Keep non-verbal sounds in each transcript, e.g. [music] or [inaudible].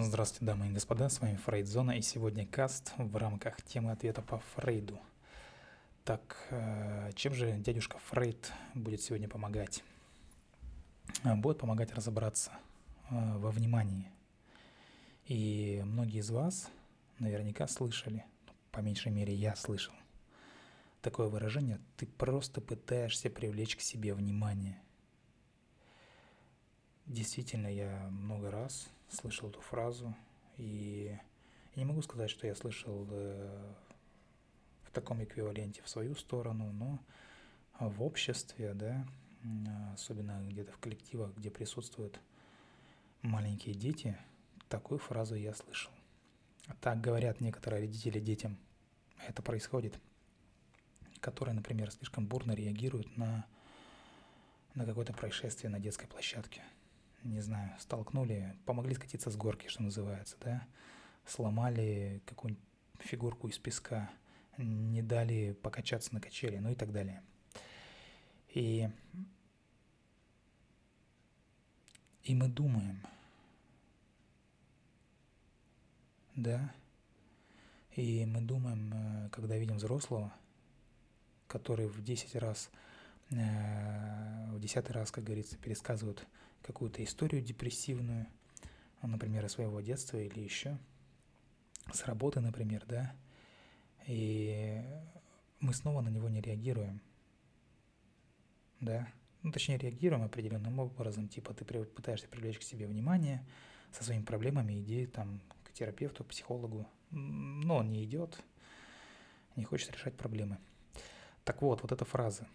Здравствуйте, дамы и господа, с вами Фрейдзона, и сегодня каст в рамках темы ответа по Фрейду. Так, э, чем же дядюшка Фрейд будет сегодня помогать? Э, будет помогать разобраться э, во внимании. И многие из вас наверняка слышали, по меньшей мере я слышал, такое выражение «ты просто пытаешься привлечь к себе внимание». Действительно, я много раз слышал эту фразу, и я не могу сказать, что я слышал э, в таком эквиваленте в свою сторону, но в обществе, да, особенно где-то в коллективах, где присутствуют маленькие дети, такую фразу я слышал. Так говорят некоторые родители детям. Это происходит, которые, например, слишком бурно реагируют на, на какое-то происшествие на детской площадке – не знаю, столкнули, помогли скатиться с горки, что называется, да, сломали какую-нибудь фигурку из песка, не дали покачаться на качели, ну и так далее. И, и мы думаем, да, и мы думаем, э, когда видим взрослого, который в 10 раз, в десятый раз, как говорится, пересказывает какую-то историю депрессивную, например, из своего детства или еще, с работы, например, да, и мы снова на него не реагируем, да, ну, точнее, реагируем определенным образом, типа ты пытаешься привлечь к себе внимание со своими проблемами, иди там к терапевту, к психологу, но он не идет, не хочет решать проблемы. Так вот, вот эта фраза,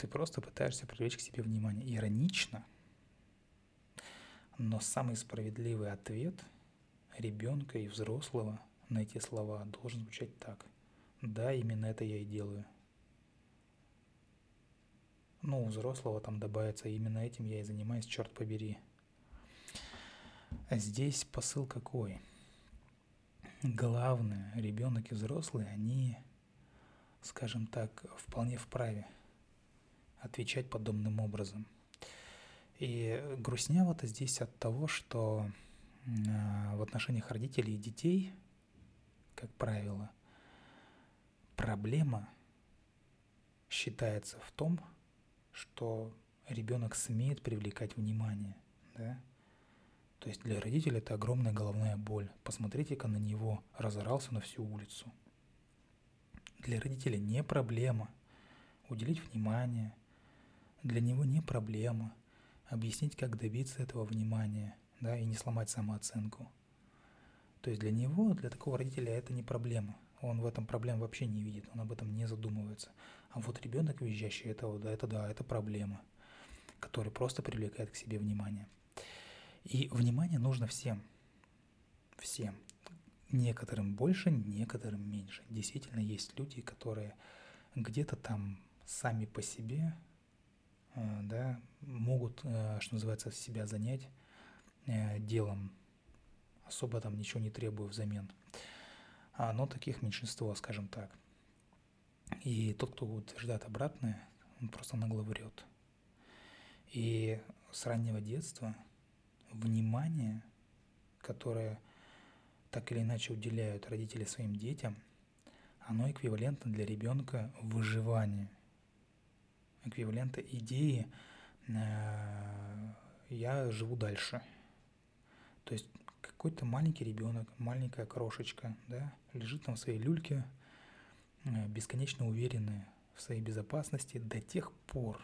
ты просто пытаешься привлечь к себе внимание, иронично – но самый справедливый ответ ребенка и взрослого на эти слова должен звучать так. Да, именно это я и делаю. Ну, у взрослого там добавится, именно этим я и занимаюсь, черт побери. А здесь посыл какой? Главное, ребенок и взрослый, они, скажем так, вполне вправе отвечать подобным образом – и грустняло-то здесь от того, что э, в отношениях родителей и детей, как правило, проблема считается в том, что ребенок смеет привлекать внимание, да? То есть для родителей это огромная головная боль. Посмотрите-ка на него, разорался на всю улицу. Для родителей не проблема уделить внимание. Для него не проблема объяснить, как добиться этого внимания, да, и не сломать самооценку. То есть для него, для такого родителя это не проблема. Он в этом проблем вообще не видит, он об этом не задумывается. А вот ребенок визжащий, это, да, это да, это проблема, который просто привлекает к себе внимание. И внимание нужно всем. Всем. Некоторым больше, некоторым меньше. Действительно, есть люди, которые где-то там сами по себе да, могут, э, что называется, себя занять э, делом, особо там ничего не требуя взамен. Но таких меньшинство, скажем так. И тот, кто утверждает обратное, он просто нагло врет. И с раннего детства внимание, которое так или иначе уделяют родители своим детям, оно эквивалентно для ребенка выживанию – эквивалента идеи э, «я живу дальше». То есть какой-то маленький ребенок, маленькая крошечка, да, лежит там в своей люльке, э, бесконечно уверенная в своей безопасности до тех пор,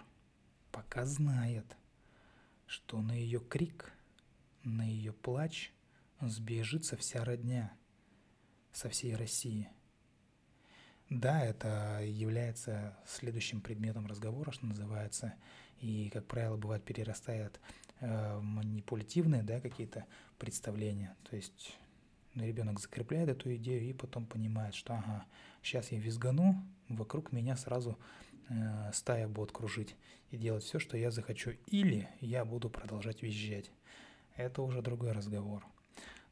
пока знает, что на ее крик, на ее плач сбежится вся родня со всей России – да, это является следующим предметом разговора, что называется, и, как правило, бывает перерастает э, манипулятивные да, какие-то представления. То есть ребенок закрепляет эту идею и потом понимает, что ага, сейчас я визгану, вокруг меня сразу э, стая будет кружить и делать все, что я захочу. Или я буду продолжать визжать. Это уже другой разговор.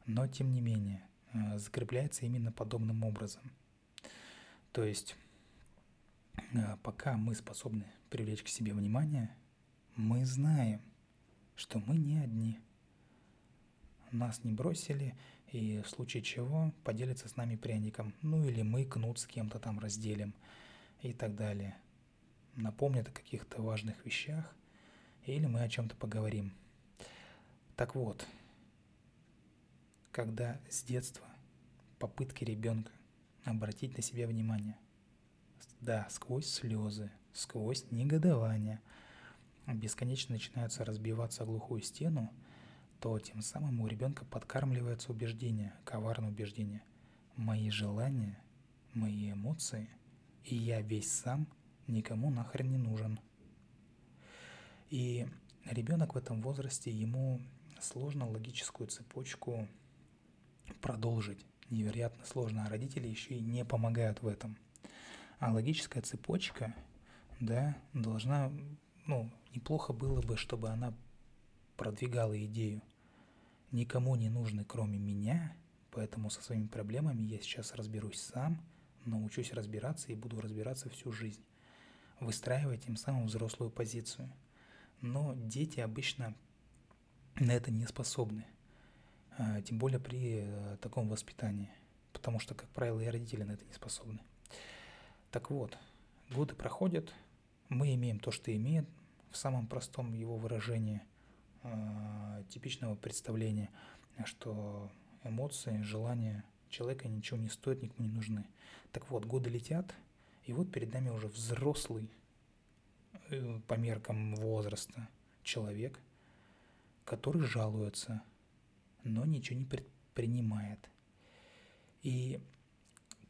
Но, тем не менее, э, закрепляется именно подобным образом – то есть, э, пока мы способны привлечь к себе внимание, мы знаем, что мы не одни. нас не бросили, и в случае чего поделится с нами пряником. Ну или мы кнут с кем-то там разделим и так далее. Напомнит о каких-то важных вещах, или мы о чем-то поговорим. Так вот, когда с детства попытки ребенка обратить на себя внимание, да, сквозь слезы, сквозь негодование, бесконечно начинаются разбиваться глухую стену, то тем самым у ребенка подкармливается убеждение, коварное убеждение. Мои желания, мои эмоции, и я весь сам никому нахрен не нужен. И ребенок в этом возрасте, ему сложно логическую цепочку продолжить. Невероятно сложно, а родители еще и не помогают в этом. А логическая цепочка, да, должна, ну, неплохо было бы, чтобы она продвигала идею. Никому не нужны, кроме меня, поэтому со своими проблемами я сейчас разберусь сам, научусь разбираться и буду разбираться всю жизнь, выстраивая тем самым взрослую позицию. Но дети обычно на это не способны, тем более при э, таком воспитании, потому что, как правило, и родители на это не способны. Так вот, годы проходят, мы имеем то, что имеем, в самом простом его выражении э, типичного представления, что эмоции, желания человека ничего не стоят, никому не нужны. Так вот, годы летят, и вот перед нами уже взрослый э, по меркам возраста человек, который жалуется, но ничего не предпринимает. И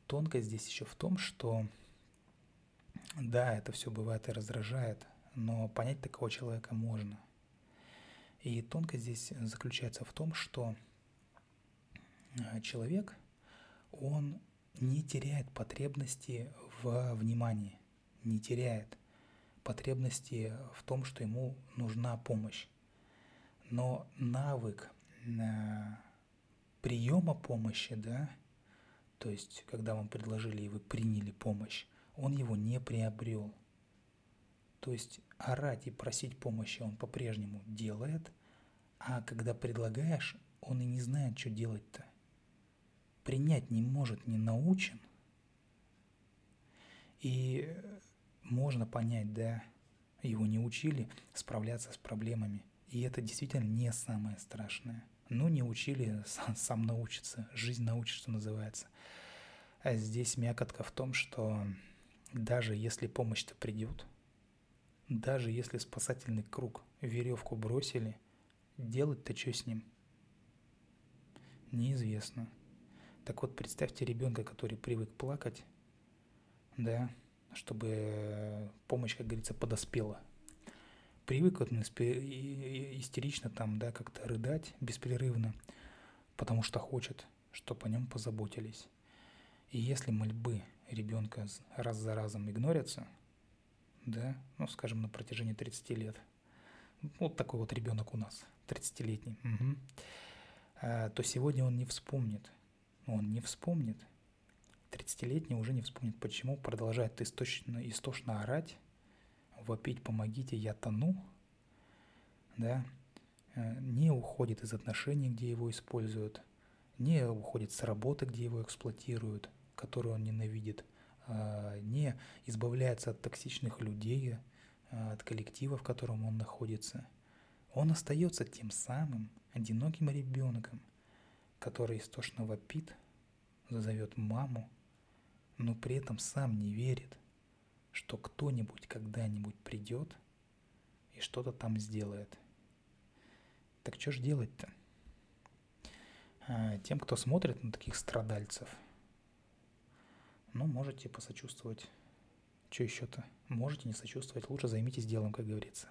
тонкость здесь еще в том, что да, это все бывает и раздражает, но понять такого человека можно. И тонкость здесь заключается в том, что э, человек, он не теряет потребности в внимании, не теряет потребности в том, что ему нужна помощь. Но навык приема помощи, да, то есть когда вам предложили и вы приняли помощь, он его не приобрел – то есть орать и просить помощи он по-прежнему делает, а когда предлагаешь, он и не знает, что делать-то. Принять не может, не научен. И можно понять, да, его не учили справляться с проблемами. И это действительно не самое страшное. Ну, не учили, [laughs] сам, сам научится, жизнь научит, что называется. А здесь мякотка в том, что даже если помощь-то придет, даже если спасательный круг, веревку бросили, делать-то что с ним? Неизвестно. Так вот, представьте ребенка, который привык плакать, да, чтобы помощь, как говорится, подоспела. Привык вот истерично там, да, как-то рыдать беспрерывно, потому что хочет, чтобы о нем позаботились. И если мольбы ребенка раз за разом игнорятся – да, ну, скажем, на протяжении 30 лет. Вот такой вот ребенок у нас, 30-летний. Угу. А, то сегодня он не вспомнит. Он не вспомнит. 30-летний уже не вспомнит, почему продолжает источно, истошно орать, вопить «помогите, я тону», да, э, не уходит из отношений, где его используют, не уходит с работы, где его эксплуатируют, которую он ненавидит – а, не избавляется от токсичных людей, а, от коллектива, в котором он находится. Он остается тем самым одиноким ребенком, который истошно вопит, зазовет маму, но при этом сам не верит, что кто-нибудь когда-нибудь придет и что-то там сделает. Так что ж делать-то? А, тем, кто смотрит на таких страдальцев – ну, можете посочувствовать. Что еще-то? Можете не сочувствовать, лучше займитесь делом, как говорится.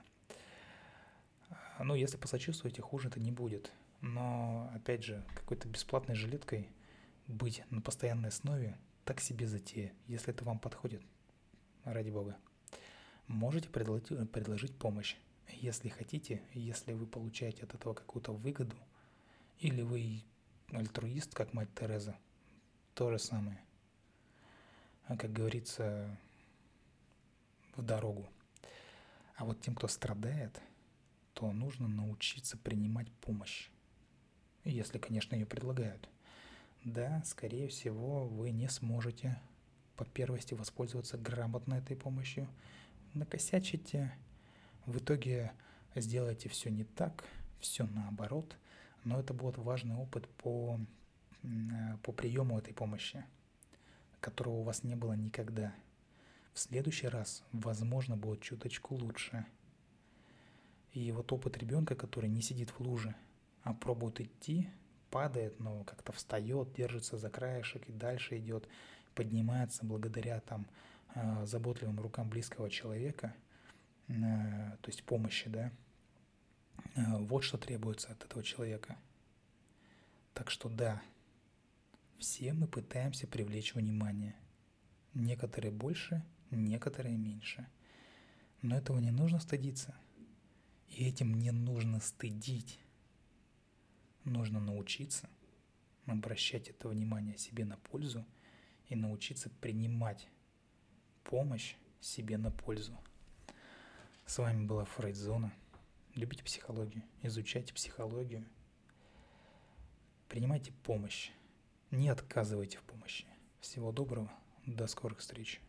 А, ну, если посочувствуете, хуже это не будет. Но, опять же, какой-то бесплатной жилеткой быть на постоянной основе так себе затея, если это вам подходит, ради бога. Можете предложить, предложить помощь, если хотите, если вы получаете от этого какую-то выгоду, или вы альтруист, как мать Тереза, то же самое – а, как говорится, в дорогу. А вот тем, кто страдает, то нужно научиться принимать помощь. если, конечно, ее предлагают. Да, скорее всего, вы не сможете по первости воспользоваться грамотно этой помощью, накосячите, в итоге сделаете все не так, все наоборот, но это будет важный опыт по, по приему этой помощи, которого у вас не было никогда. В следующий раз, возможно, будет чуточку лучше. И вот опыт ребенка, который не сидит в луже, а пробует идти, падает, но как-то встает, держится за краешек и дальше идет, поднимается благодаря там а, заботливым рукам близкого человека, э, то есть помощи, да, э, вот что требуется от этого человека. Так что да, все мы пытаемся привлечь внимание. Некоторые больше, некоторые меньше. Но этого не нужно стыдиться. И этим не нужно стыдить. Нужно научиться обращать это внимание себе на пользу и научиться принимать помощь себе на пользу. С вами была Фрейдзона. Любите психологию, изучайте психологию, принимайте помощь, не отказывайте в помощи. Всего доброго, до скорых встреч.